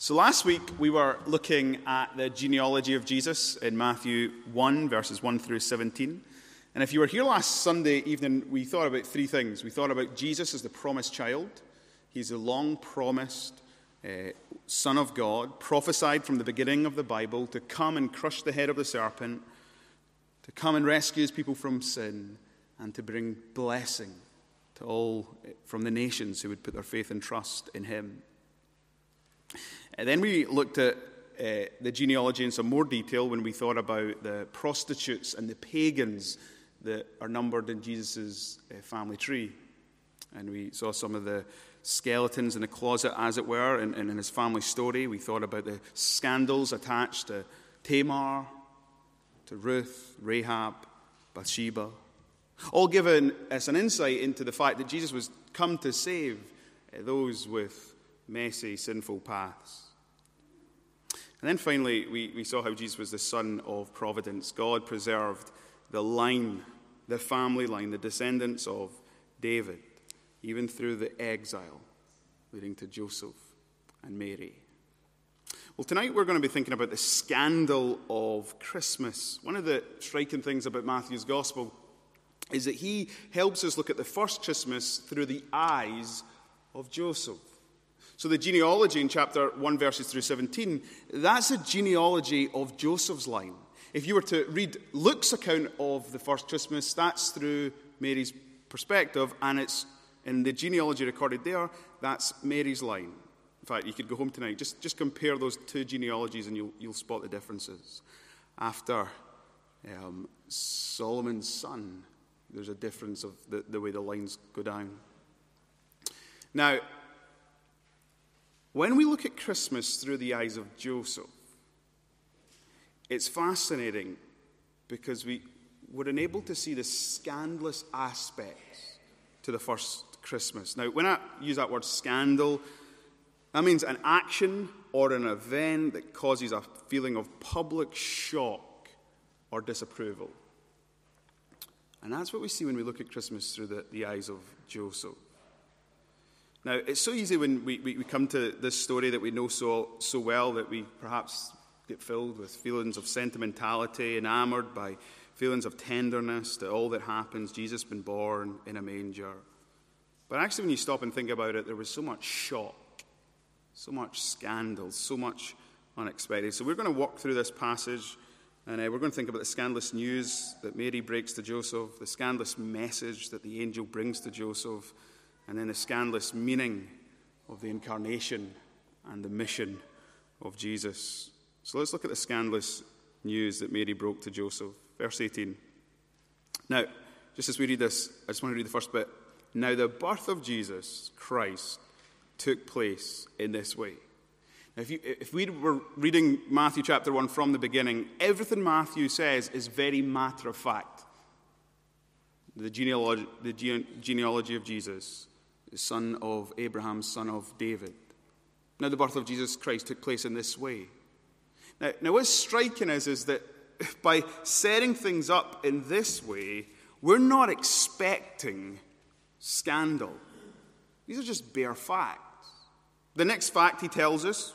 So last week we were looking at the genealogy of Jesus in Matthew 1, verses 1 through 17. And if you were here last Sunday evening, we thought about three things. We thought about Jesus as the promised child, he's the long promised uh, Son of God, prophesied from the beginning of the Bible to come and crush the head of the serpent, to come and rescue his people from sin, and to bring blessing to all eh, from the nations who would put their faith and trust in him. And then we looked at uh, the genealogy in some more detail when we thought about the prostitutes and the pagans that are numbered in Jesus' uh, family tree. And we saw some of the skeletons in the closet, as it were, in, in his family story. We thought about the scandals attached to Tamar, to Ruth, Rahab, Bathsheba, all given us an insight into the fact that Jesus was come to save uh, those with messy, sinful paths. And then finally, we, we saw how Jesus was the son of providence. God preserved the line, the family line, the descendants of David, even through the exile leading to Joseph and Mary. Well, tonight we're going to be thinking about the scandal of Christmas. One of the striking things about Matthew's gospel is that he helps us look at the first Christmas through the eyes of Joseph. So, the genealogy in chapter 1, verses through 17, that's a genealogy of Joseph's line. If you were to read Luke's account of the first Christmas, that's through Mary's perspective, and it's in the genealogy recorded there, that's Mary's line. In fact, you could go home tonight, just, just compare those two genealogies and you'll, you'll spot the differences. After um, Solomon's son, there's a difference of the, the way the lines go down. Now, when we look at Christmas through the eyes of Joseph, it's fascinating because we were enabled to see the scandalous aspects to the first Christmas. Now, when I use that word scandal, that means an action or an event that causes a feeling of public shock or disapproval. And that's what we see when we look at Christmas through the, the eyes of Joseph. Now, it's so easy when we, we, we come to this story that we know so, so well that we perhaps get filled with feelings of sentimentality, enamored by feelings of tenderness to all that happens. Jesus been born in a manger. But actually, when you stop and think about it, there was so much shock, so much scandal, so much unexpected. So we're going to walk through this passage. And uh, we're going to think about the scandalous news that Mary breaks to Joseph, the scandalous message that the angel brings to Joseph, and then the scandalous meaning of the incarnation and the mission of Jesus. So let's look at the scandalous news that Mary broke to Joseph. Verse 18. Now, just as we read this, I just want to read the first bit. Now, the birth of Jesus Christ took place in this way. Now, if, you, if we were reading Matthew chapter 1 from the beginning, everything Matthew says is very matter of fact. The genealogy, the genealogy of Jesus son of Abraham, son of David. Now, the birth of Jesus Christ took place in this way. Now, now what's striking is, is that by setting things up in this way, we're not expecting scandal. These are just bare facts. The next fact he tells us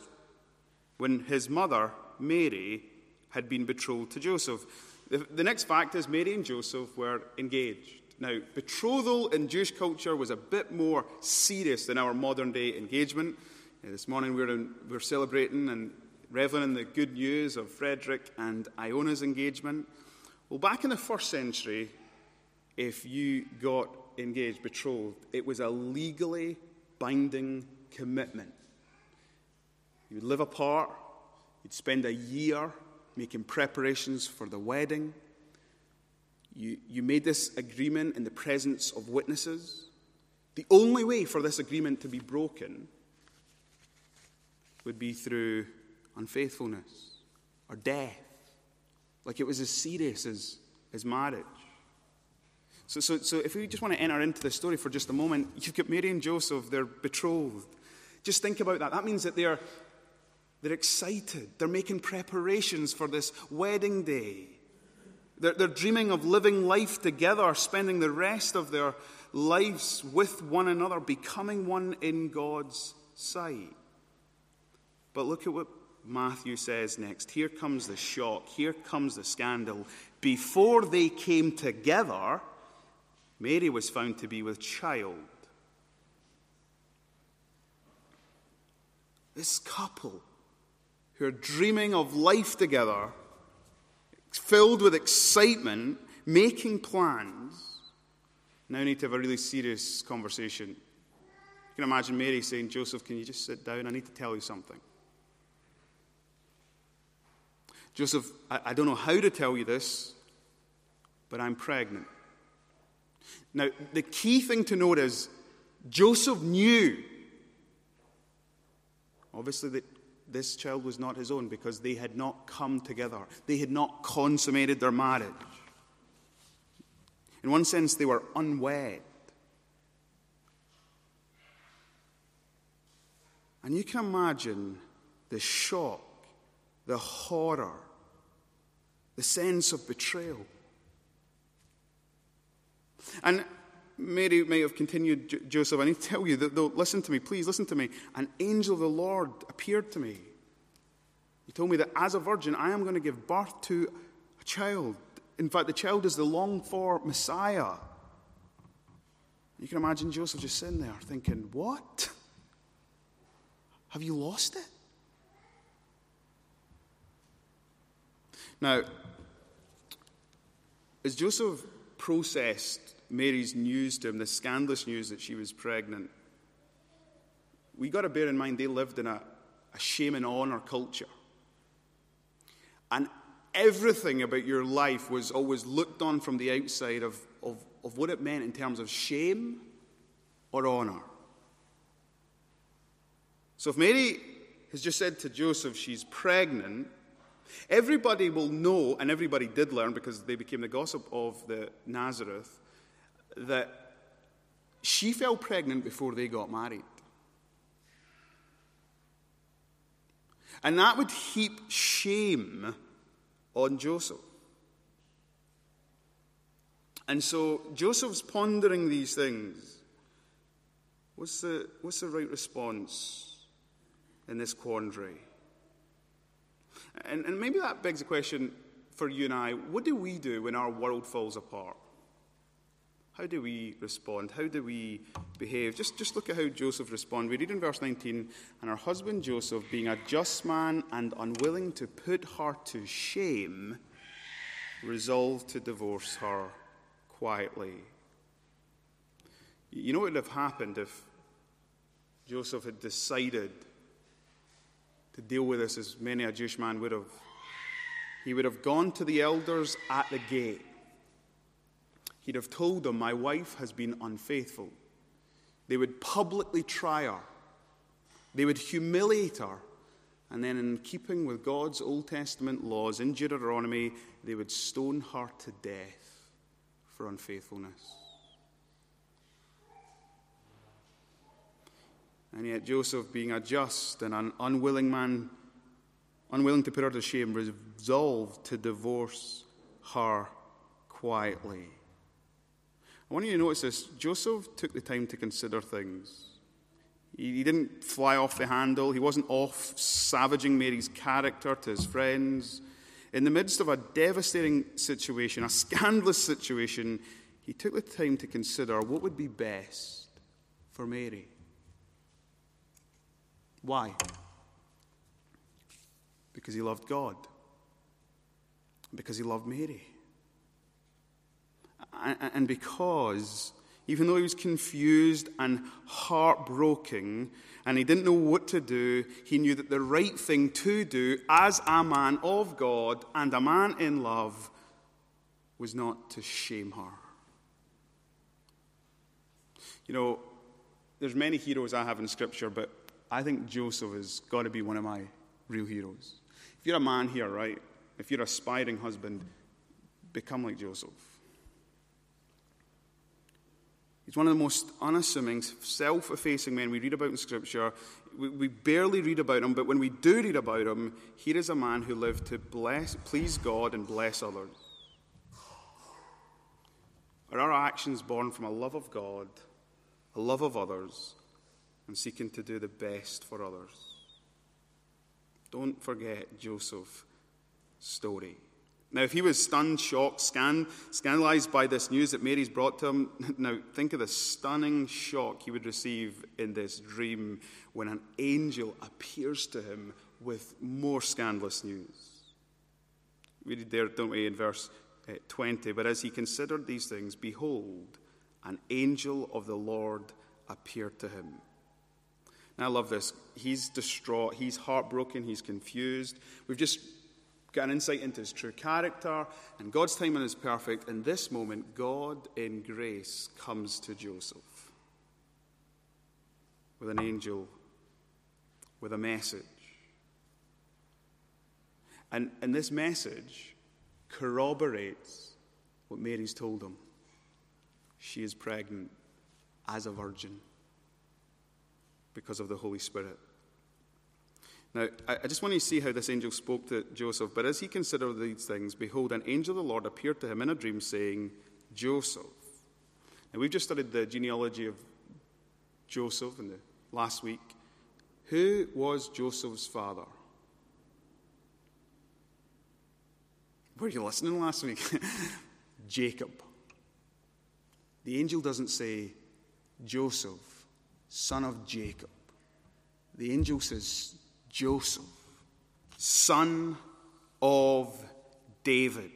when his mother, Mary, had been betrothed to Joseph. The, the next fact is Mary and Joseph were engaged. Now, betrothal in Jewish culture was a bit more serious than our modern day engagement. Uh, this morning we're, in, we're celebrating and reveling in the good news of Frederick and Iona's engagement. Well, back in the first century, if you got engaged, betrothed, it was a legally binding commitment. You'd live apart, you'd spend a year making preparations for the wedding. You, you made this agreement in the presence of witnesses. The only way for this agreement to be broken would be through unfaithfulness or death. Like it was as serious as, as marriage. So, so, so if we just want to enter into the story for just a moment, you've got Mary and Joseph, they're betrothed. Just think about that. That means that they're, they're excited. They're making preparations for this wedding day. They're, they're dreaming of living life together, spending the rest of their lives with one another, becoming one in God's sight. But look at what Matthew says next. Here comes the shock. Here comes the scandal. Before they came together, Mary was found to be with child. This couple who are dreaming of life together, filled with excitement, making plans, now need to have a really serious conversation. You can imagine Mary saying, Joseph, can you just sit down? I need to tell you something. Joseph, I, I don't know how to tell you this, but I'm pregnant. Now, the key thing to note is Joseph knew, obviously, that this child was not his own because they had not come together, they had not consummated their marriage. In one sense, they were unwed. And you can imagine the shock, the horror, the sense of betrayal. And Mary may have continued, Joseph, I need to tell you that, though, listen to me, please listen to me. An angel of the Lord appeared to me. He told me that as a virgin, I am going to give birth to a child. In fact, the child is the longed for Messiah. You can imagine Joseph just sitting there thinking, What? Have you lost it? Now, as Joseph processed Mary's news to him, the scandalous news that she was pregnant, we got to bear in mind they lived in a, a shame and honor culture. And everything about your life was always looked on from the outside of, of, of what it meant in terms of shame or honor. So if Mary has just said to Joseph she's pregnant, Everybody will know, and everybody did learn because they became the gossip of the Nazareth, that she fell pregnant before they got married. And that would heap shame on Joseph. And so Joseph's pondering these things. What's the, what's the right response in this quandary? And, and maybe that begs a question for you and I what do we do when our world falls apart? How do we respond? How do we behave? Just, just look at how Joseph responded. We read in verse 19, and her husband Joseph, being a just man and unwilling to put her to shame, resolved to divorce her quietly. You know what would have happened if Joseph had decided to deal with this as many a Jewish man would have. He would have gone to the elders at the gate. He'd have told them, My wife has been unfaithful. They would publicly try her, they would humiliate her, and then, in keeping with God's Old Testament laws in Deuteronomy, they would stone her to death for unfaithfulness. And yet, Joseph, being a just and an unwilling man, unwilling to put her to shame, resolved to divorce her quietly. I want you to notice this Joseph took the time to consider things. He, he didn't fly off the handle, he wasn't off savaging Mary's character to his friends. In the midst of a devastating situation, a scandalous situation, he took the time to consider what would be best for Mary. Why? Because he loved God. Because he loved Mary. And because, even though he was confused and heartbroken, and he didn't know what to do, he knew that the right thing to do as a man of God and a man in love was not to shame her. You know, there's many heroes I have in Scripture, but I think Joseph has got to be one of my real heroes. If you're a man here, right, if you're an aspiring husband, become like Joseph. He's one of the most unassuming, self effacing men we read about in Scripture. We, we, barely read about him, but when we do read about him, here is a man who lived to bless, please God and bless others. Are our actions born from a love of God, a love of others, and seeking to do the best for others. Don't forget Joseph's story. Now, if he was stunned, shocked, scan, scandalized by this news that Mary's brought to him, now think of the stunning shock he would receive in this dream when an angel appears to him with more scandalous news. We read there, don't we, in verse uh, 20, but as he considered these things, behold, an angel of the Lord appeared to him. And I love this. He's distraught, he's heartbroken, he's confused. We've just got an insight into his true character, and God's timing is perfect. In this moment, God in grace comes to Joseph with an angel, with a message. And, and this message corroborates what Mary's told him. She is pregnant as a virgin because of the Holy Spirit. Now, I just want you to see how this angel spoke to Joseph. But as he considered these things, behold, an angel of the Lord appeared to him in a dream, saying, Joseph. Now, we've just studied the genealogy of Joseph in the last week. Who was Joseph's father? Were you listening last week? Jacob. The angel doesn't say, Joseph, son of Jacob. The angel says, Joseph, son of David.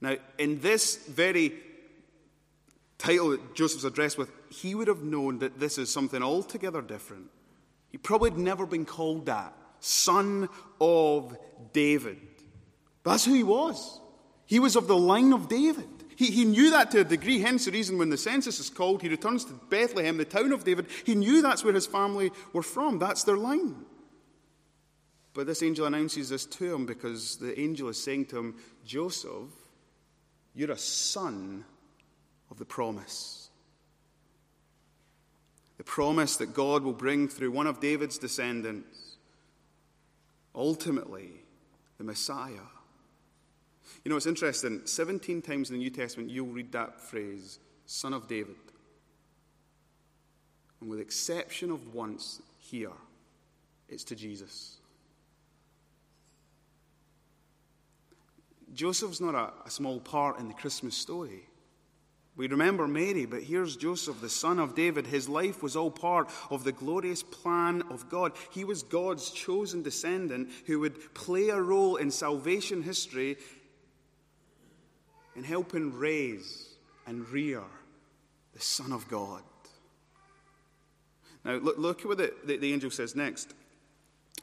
Now, in this very title that Joseph's addressed with, he would have known that this is something altogether different. He probably had never been called that. Son of David. That's who he was. He was of the line of David. He, he knew that to a degree, hence the reason when the census is called, he returns to Bethlehem, the town of David. He knew that's where his family were from. That's their line. But this angel announces this to him because the angel is saying to him, Joseph, you're a son of the promise. The promise that God will bring through one of David's descendants, ultimately, the Messiah. You know, it's interesting. 17 times in the New Testament, you'll read that phrase, Son of David. And with exception of once here, it's to Jesus. Joseph's not a, a, small part in the Christmas story. We remember Mary, but here's Joseph, the son of David. His life was all part of the glorious plan of God. He was God's chosen descendant who would play a role in salvation history in helping raise and rear the Son of God. Now, look, look at what the, the, the angel says next.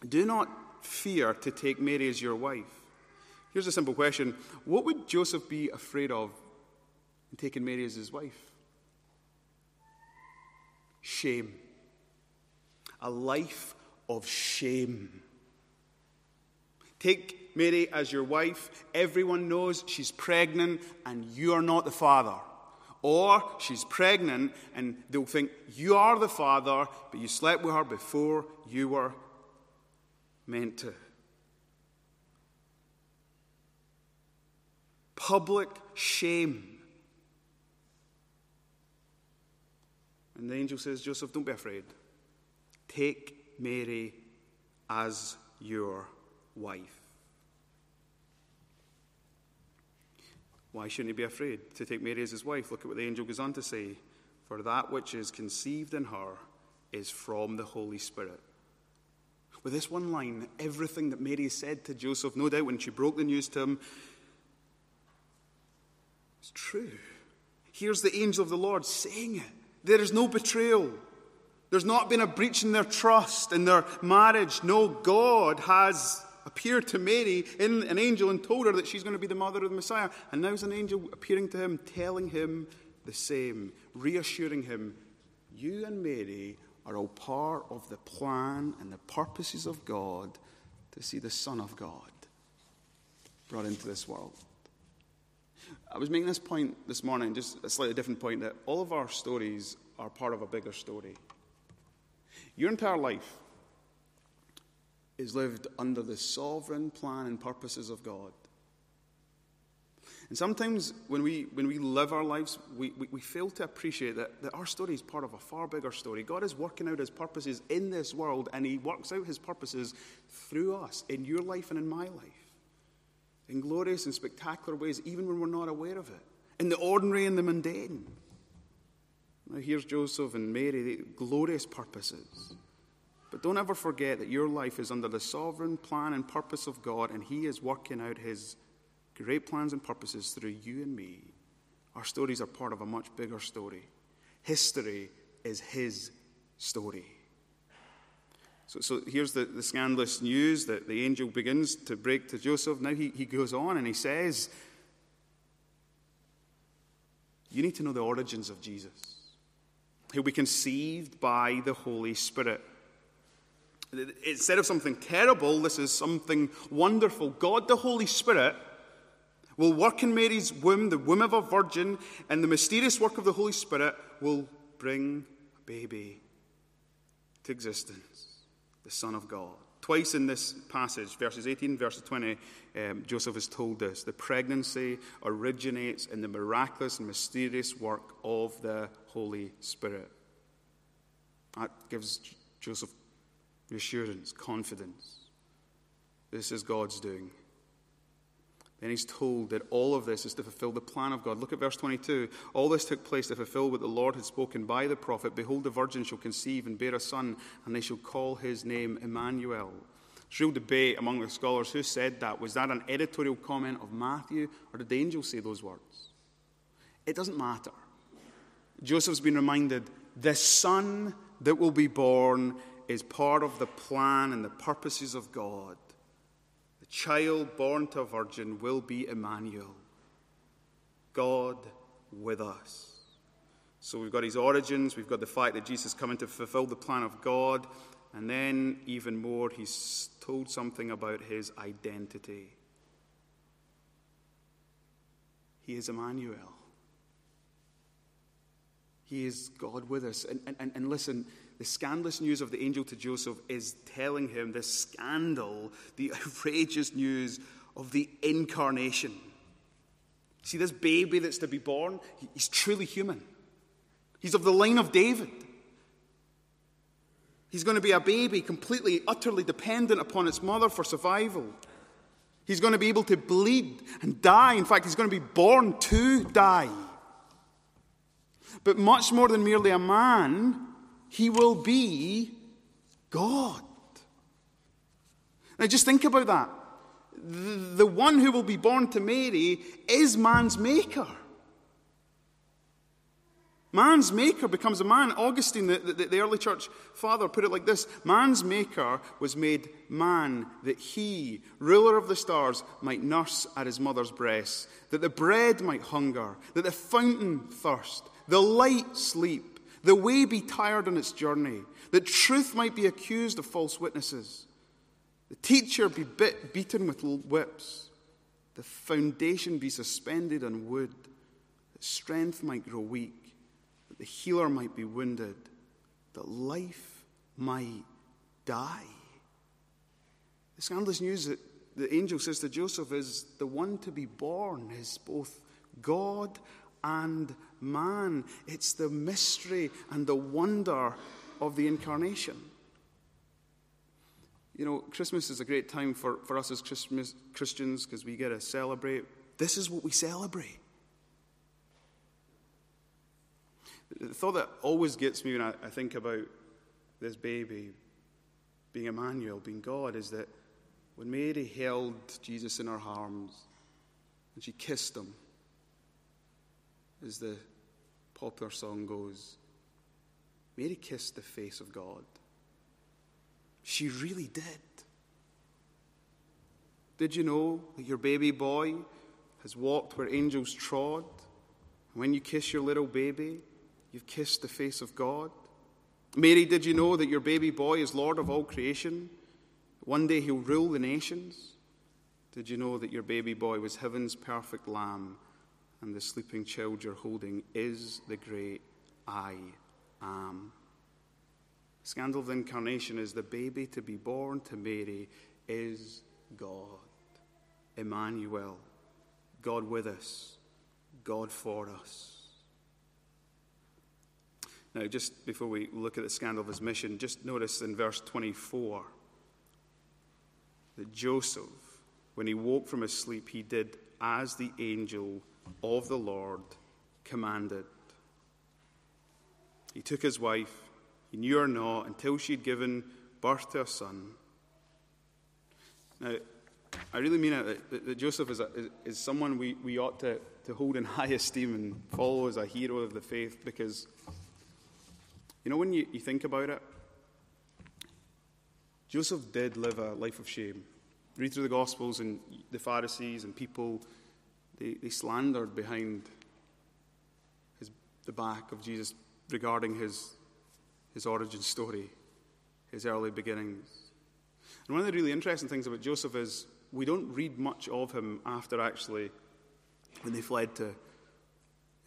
Do not fear to take Mary as your wife. Here's a simple question What would Joseph be afraid of in taking Mary as his wife? Shame. A life of shame. Take Mary as your wife. Everyone knows she's pregnant and you are not the father. Or she's pregnant and they'll think you are the father, but you slept with her before you were meant to. Public shame. And the angel says, Joseph, don't be afraid. Take Mary as your wife. Why shouldn't he be afraid to take Mary as his wife? Look at what the angel goes on to say. For that which is conceived in her is from the Holy Spirit. With this one line, everything that Mary said to Joseph, no doubt when she broke the news to him, is true. Here's the angel of the Lord saying it. There is no betrayal. There's not been a breach in their trust, in their marriage. No, God has appeared to Mary in an angel and told her that she's going to be the mother of the Messiah. And now there's an angel appearing to him, telling him the same, reassuring him, You and Mary are all part of the plan and the purposes of God to see the Son of God brought into this world. I was making this point this morning, just a slightly different point, that all of our stories are part of a bigger story. Your entire life is lived under the sovereign plan and purposes of God. And sometimes when we, when we live our lives, we, we, we, fail to appreciate that, that our story is part of a far bigger story. God is working out his purposes in this world, and he works out his purposes through us, in your life and in my life, in glorious and spectacular ways, even when we're not aware of it, in the ordinary and the mundane. Now, here's Joseph and Mary, the glorious purposes. But don't ever forget that your life is under the sovereign plan and purpose of God, and He is working out His great plans and purposes through you and me. Our stories are part of a much bigger story. History is his story. So, so here's the, the scandalous news that the angel begins to break to Joseph. Now he, he goes on and he says, You need to know the origins of Jesus. He'll be conceived by the Holy Spirit. Instead of something terrible, this is something wonderful. God, the Holy Spirit, will work in Mary's womb, the womb of a virgin, and the mysterious work of the Holy Spirit will bring a baby to existence, the Son of God. Twice in this passage, verses 18, verses 20, um, Joseph has told us the pregnancy originates in the miraculous and mysterious work of the Holy Spirit. That gives Joseph reassurance, confidence. This is God's doing. Then he's told that all of this is to fulfill the plan of God. Look at verse 22. All this took place to fulfill what the Lord had spoken by the prophet Behold, the virgin shall conceive and bear a son, and they shall call his name Emmanuel. There's real debate among the scholars who said that. Was that an editorial comment of Matthew, or did the angel say those words? It doesn't matter. Joseph's been reminded the son that will be born is part of the plan and the purposes of God The child born to a virgin will be Emmanuel, God with us. So we've got his origins, we've got the fact that Jesus is coming to fulfill the plan of God, and then even more, he's told something about his identity. He is Emmanuel. He is God with us. And, and, and listen, the scandalous news of the angel to Joseph is telling him the scandal, the outrageous news of the incarnation. See, this baby that's to be born, he's truly human. He's of the line of David. He's going to be a baby completely, utterly dependent upon its mother for survival. He's going to be able to bleed and die. In fact, he's going to be born to die. But much more than merely a man, he will be God. Now, just think about that. The one who will be born to Mary is man's maker. Man's maker becomes a man. Augustine, the, the, the, early church father, put it like this Man's maker was made man that he, ruler of the stars, might nurse at his mother's breast, that the bread might hunger, that the fountain thirst, the light sleep the way be tired on its journey, that truth might be accused of false witnesses, the teacher be bit, beaten with whips, the foundation be suspended on wood, that strength might grow weak, that the healer might be wounded, that life might die. The scandalous news that the angel says to Joseph is the one to be born is both God and man. It's the mystery and the wonder of the incarnation. You know, Christmas is a great time for, for us as Christmas, Christians because we get to celebrate. This is what we celebrate. The thought that always gets me when I, I think about this baby being Emmanuel, being God, is that when Mary held Jesus in her arms and she kissed him, as the popular song goes, Mary kissed the face of God. She really did. Did you know that your baby boy has walked where angels trod? And when you kiss your little baby, you've kissed the face of God. Mary, did you know that your baby boy is Lord of all creation? One day he'll rule the nations. Did you know that your baby boy was heaven's perfect lamb and the sleeping child you're holding is the great I am. Scandal of the incarnation is the baby to be born to Mary is God, Emmanuel, God with us, God for us. Now, just before we look at the scandal of his mission, just notice in verse 24 that Joseph, when he woke from his sleep, he did as the angel of the Lord commanded. He took his wife, he knew her not until she'd given birth to a son. Now, I really mean it that, that Joseph is, a, is, someone we, we ought to, to hold in high esteem and follow as a hero of the faith because, you know, when you, you think about it, Joseph did live a life of shame. Read through the Gospels, and the Pharisees and people, they, they slandered behind his, the back of Jesus regarding his, his origin story, his early beginnings. And one of the really interesting things about Joseph is we don't read much of him after actually when they fled to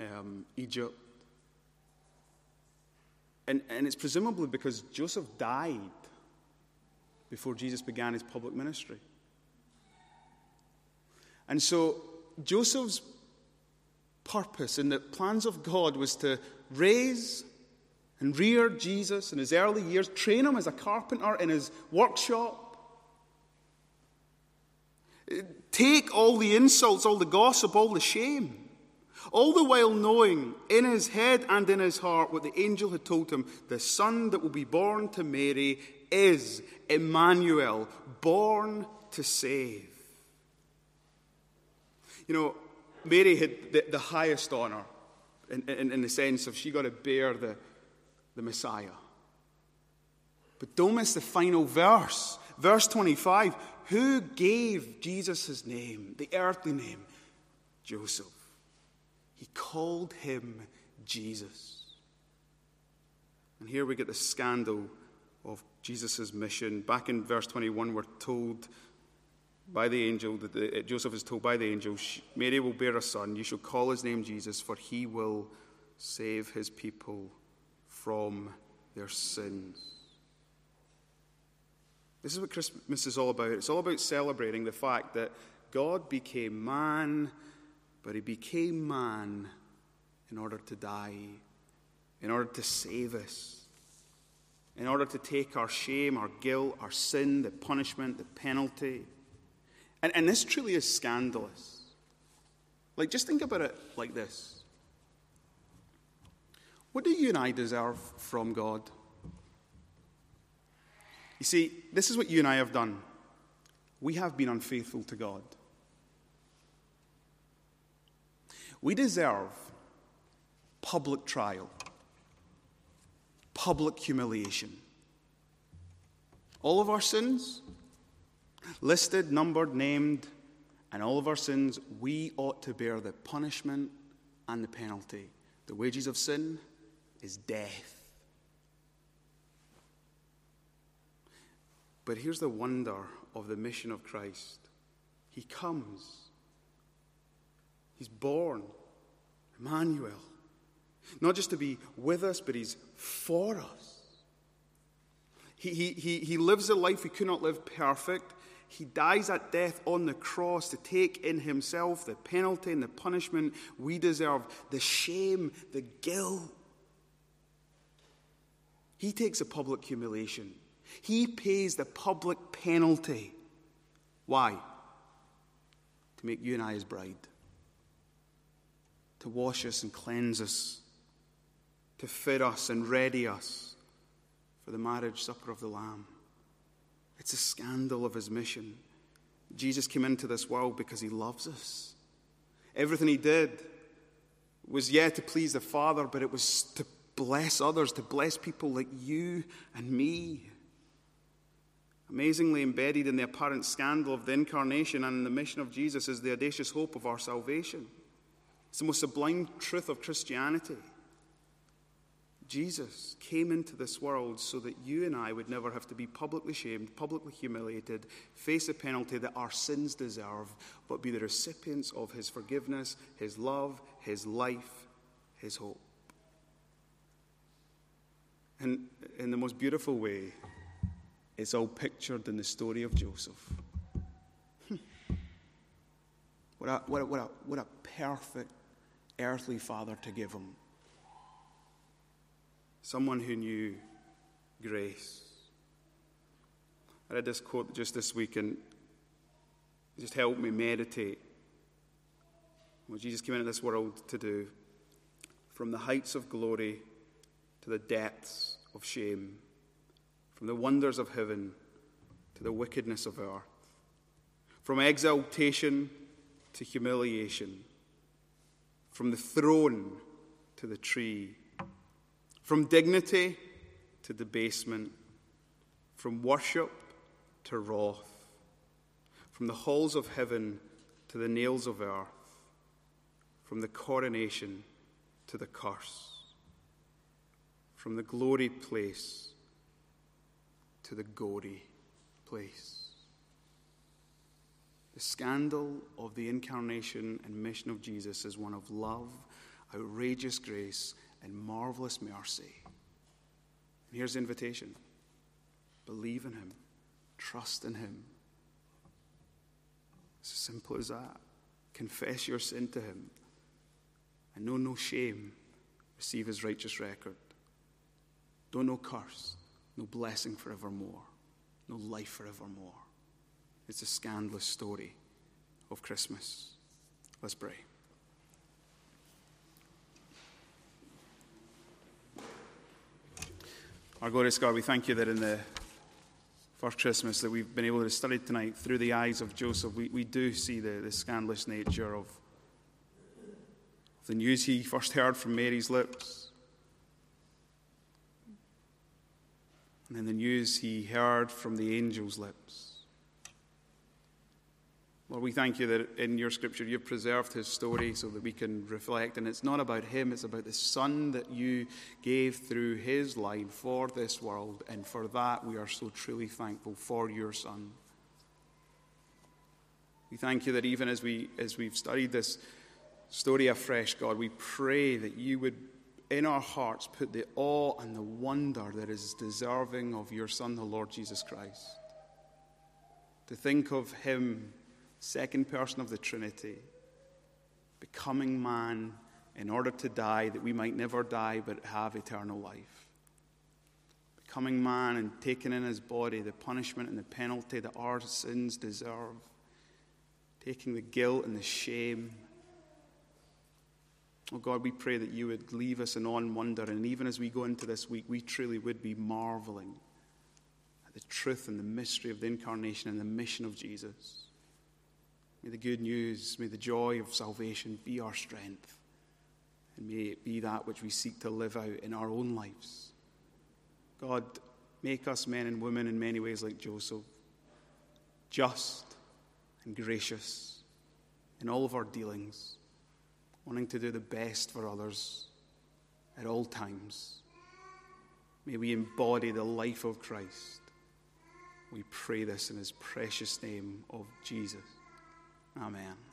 um, Egypt. And, and it's presumably because Joseph died before Jesus began his public ministry. And so Joseph's purpose in the plans of God was to raise and rear Jesus in his early years, train him as a carpenter in his workshop, take all the insults, all the gossip, all the shame, all the while knowing in his head and in his heart what the angel had told him the son that will be born to Mary is Emmanuel, born to save. You know, Mary had the, the highest honor in, in, in, the sense of she got to bear the, the Messiah. But don't miss the final verse. Verse 25 Who gave Jesus his name, the earthly name? Joseph. He called him Jesus. And here we get the scandal of Jesus' mission. Back in verse 21, we're told by the angel, that the, uh, Joseph is told by the angel, Mary will bear a son. You shall call his name Jesus, for he will save his people from their sins. This is what Christmas is all about. It's all about celebrating the fact that God became man, but he became man in order to die, in order to save us, in order to take our shame, our guilt, our sin, the punishment, the penalty and, and this truly is scandalous. Like, just think about it like this What do you and I deserve from God? You see, this is what you and I have done. We have been unfaithful to God. We deserve public trial, public humiliation. All of our sins, listed, numbered, named, and all of our sins, we ought to bear the punishment and the penalty. The wages of sin is death. But here's the wonder of the mission of Christ He comes, He's born, Emmanuel. Not just to be with us, but He's for us. He, he, he, lives a life he could not live perfect. He dies at death on the cross to take in himself the penalty and the punishment we deserve, the shame, the guilt. He takes a public humiliation. He pays the public penalty. Why? To make you and I his bride. To wash us and cleanse us. To fit us and ready us for the marriage supper of the Lamb. It's a scandal of his mission. Jesus came into this world because he loves us. Everything he did was, yeah, to please the Father, but it was to bless others, to bless people like you and me. Amazingly embedded in the apparent scandal of the incarnation and the mission of Jesus is the audacious hope of our salvation. It's the most sublime truth of Christianity. Jesus came into this world so that you and I would never have to be publicly shamed, publicly humiliated, face a penalty that our sins deserve, but be the recipients of his forgiveness, his love, his life, his hope. And in the most beautiful way, it's all pictured in the story of Joseph. What a, what a, what a, what a perfect earthly father to give him. Someone who knew grace. I read this quote just this week and it just helped me meditate what Jesus came into this world to do. From the heights of glory to the depths of shame, from the wonders of heaven to the wickedness of earth, from exaltation to humiliation, from the throne to the tree, from dignity to debasement, from worship to wrath, from the halls of heaven to the nails of earth, from the coronation to the curse, from the glory place to the gory place. The scandal of the incarnation and mission of Jesus is one of love, outrageous grace, and marvelous mercy. And here's the invitation believe in Him, trust in Him. It's as simple as that. Confess your sin to Him, and know no shame, receive His righteous record. Don't know curse, no blessing forevermore, no life forevermore. It's a scandalous story of Christmas. Let's pray. Our glorious God, we thank you that in the first Christmas that we've been able to study tonight through the eyes of Joseph, we, we do see the, the scandalous nature of, the news he first heard from Mary's lips. And then the news he heard from the angel's lips. Lord, we thank you that in your scripture you've preserved his story so that we can reflect. And it's not about him, it's about the son that you gave through his line for this world. And for that, we are so truly thankful for your son. We thank you that even as, we, as we've studied this story afresh, God, we pray that you would, in our hearts, put the awe and the wonder that is deserving of your Son, the Lord Jesus Christ. To think of him second person of the Trinity, becoming man in order to die that we might never die but have eternal life. Becoming man and taking in his body the punishment and the penalty that our sins deserve, taking the guilt and the shame. Oh God, we pray that you would leave us in awe and wonder, and even as we go into this week, we truly would be marveling at the truth and the mystery of the incarnation and the mission of Jesus. May the good news, may the joy of salvation be our strength. And may it be that which we seek to live out in our own lives. God, make us men and women in many ways like Joseph, just and gracious in all of our dealings, wanting to do the best for others at all times. May we embody the life of Christ. We pray this in his precious name of Jesus. Amen.